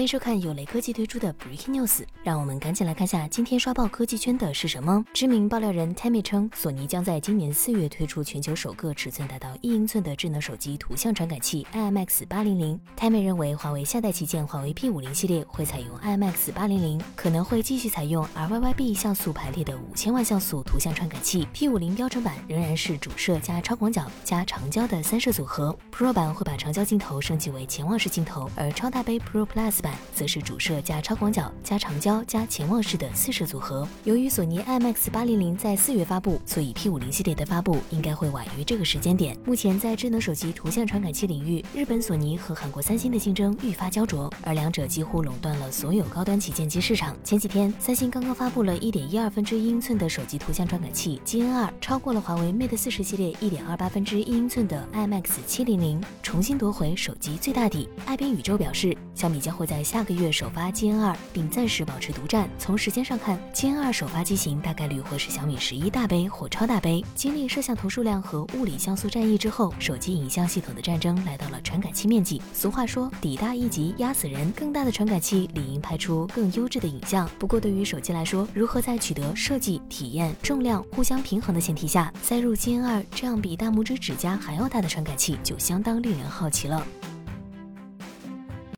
欢迎收看有雷科技推出的 Breaking News，让我们赶紧来看下今天刷爆科技圈的是什么。知名爆料人 Tammy 称，索尼将在今年四月推出全球首个尺寸达到一英寸的智能手机图像传感器 IMX 八零零。Tammy 认为，华为下代旗舰华为 P 五零系列会采用 IMX 八零零，可能会继续采用 RYYB 像素排列的五千万像素图像传感器。P 五零标准版仍然是主摄加超广角加长焦的三摄组合，Pro 版会把长焦镜头升级为潜望式镜头，而超大杯 Pro Plus。版则是主摄加超广角加长焦加潜望式的四摄组合。由于索尼 IMX 八零零在四月发布，所以 P 五零系列的发布应该会晚于这个时间点。目前在智能手机图像传感器领域，日本索尼和韩国三星的竞争愈发焦灼，而两者几乎垄断了所有高端旗舰机市场。前几天，三星刚刚发布了一点一二分之一英寸的手机图像传感器 GN 二，超过了华为 Mate 四十系列一点二八分之一英寸的 IMX 七零零，重新夺回手机最大底。爱边宇宙表示，小米将会。在下个月首发 GN 二，并暂时保持独占。从时间上看，GN 二首发机型大概率会是小米十一大杯或超大杯。经历摄像头数量和物理像素战役之后，手机影像系统的战争来到了传感器面积。俗话说，底大一级压死人，更大的传感器理应拍出更优质的影像。不过，对于手机来说，如何在取得设计、体验、重量互相平衡的前提下，塞入 GN 二这样比大拇指指甲还要大的传感器，就相当令人好奇了。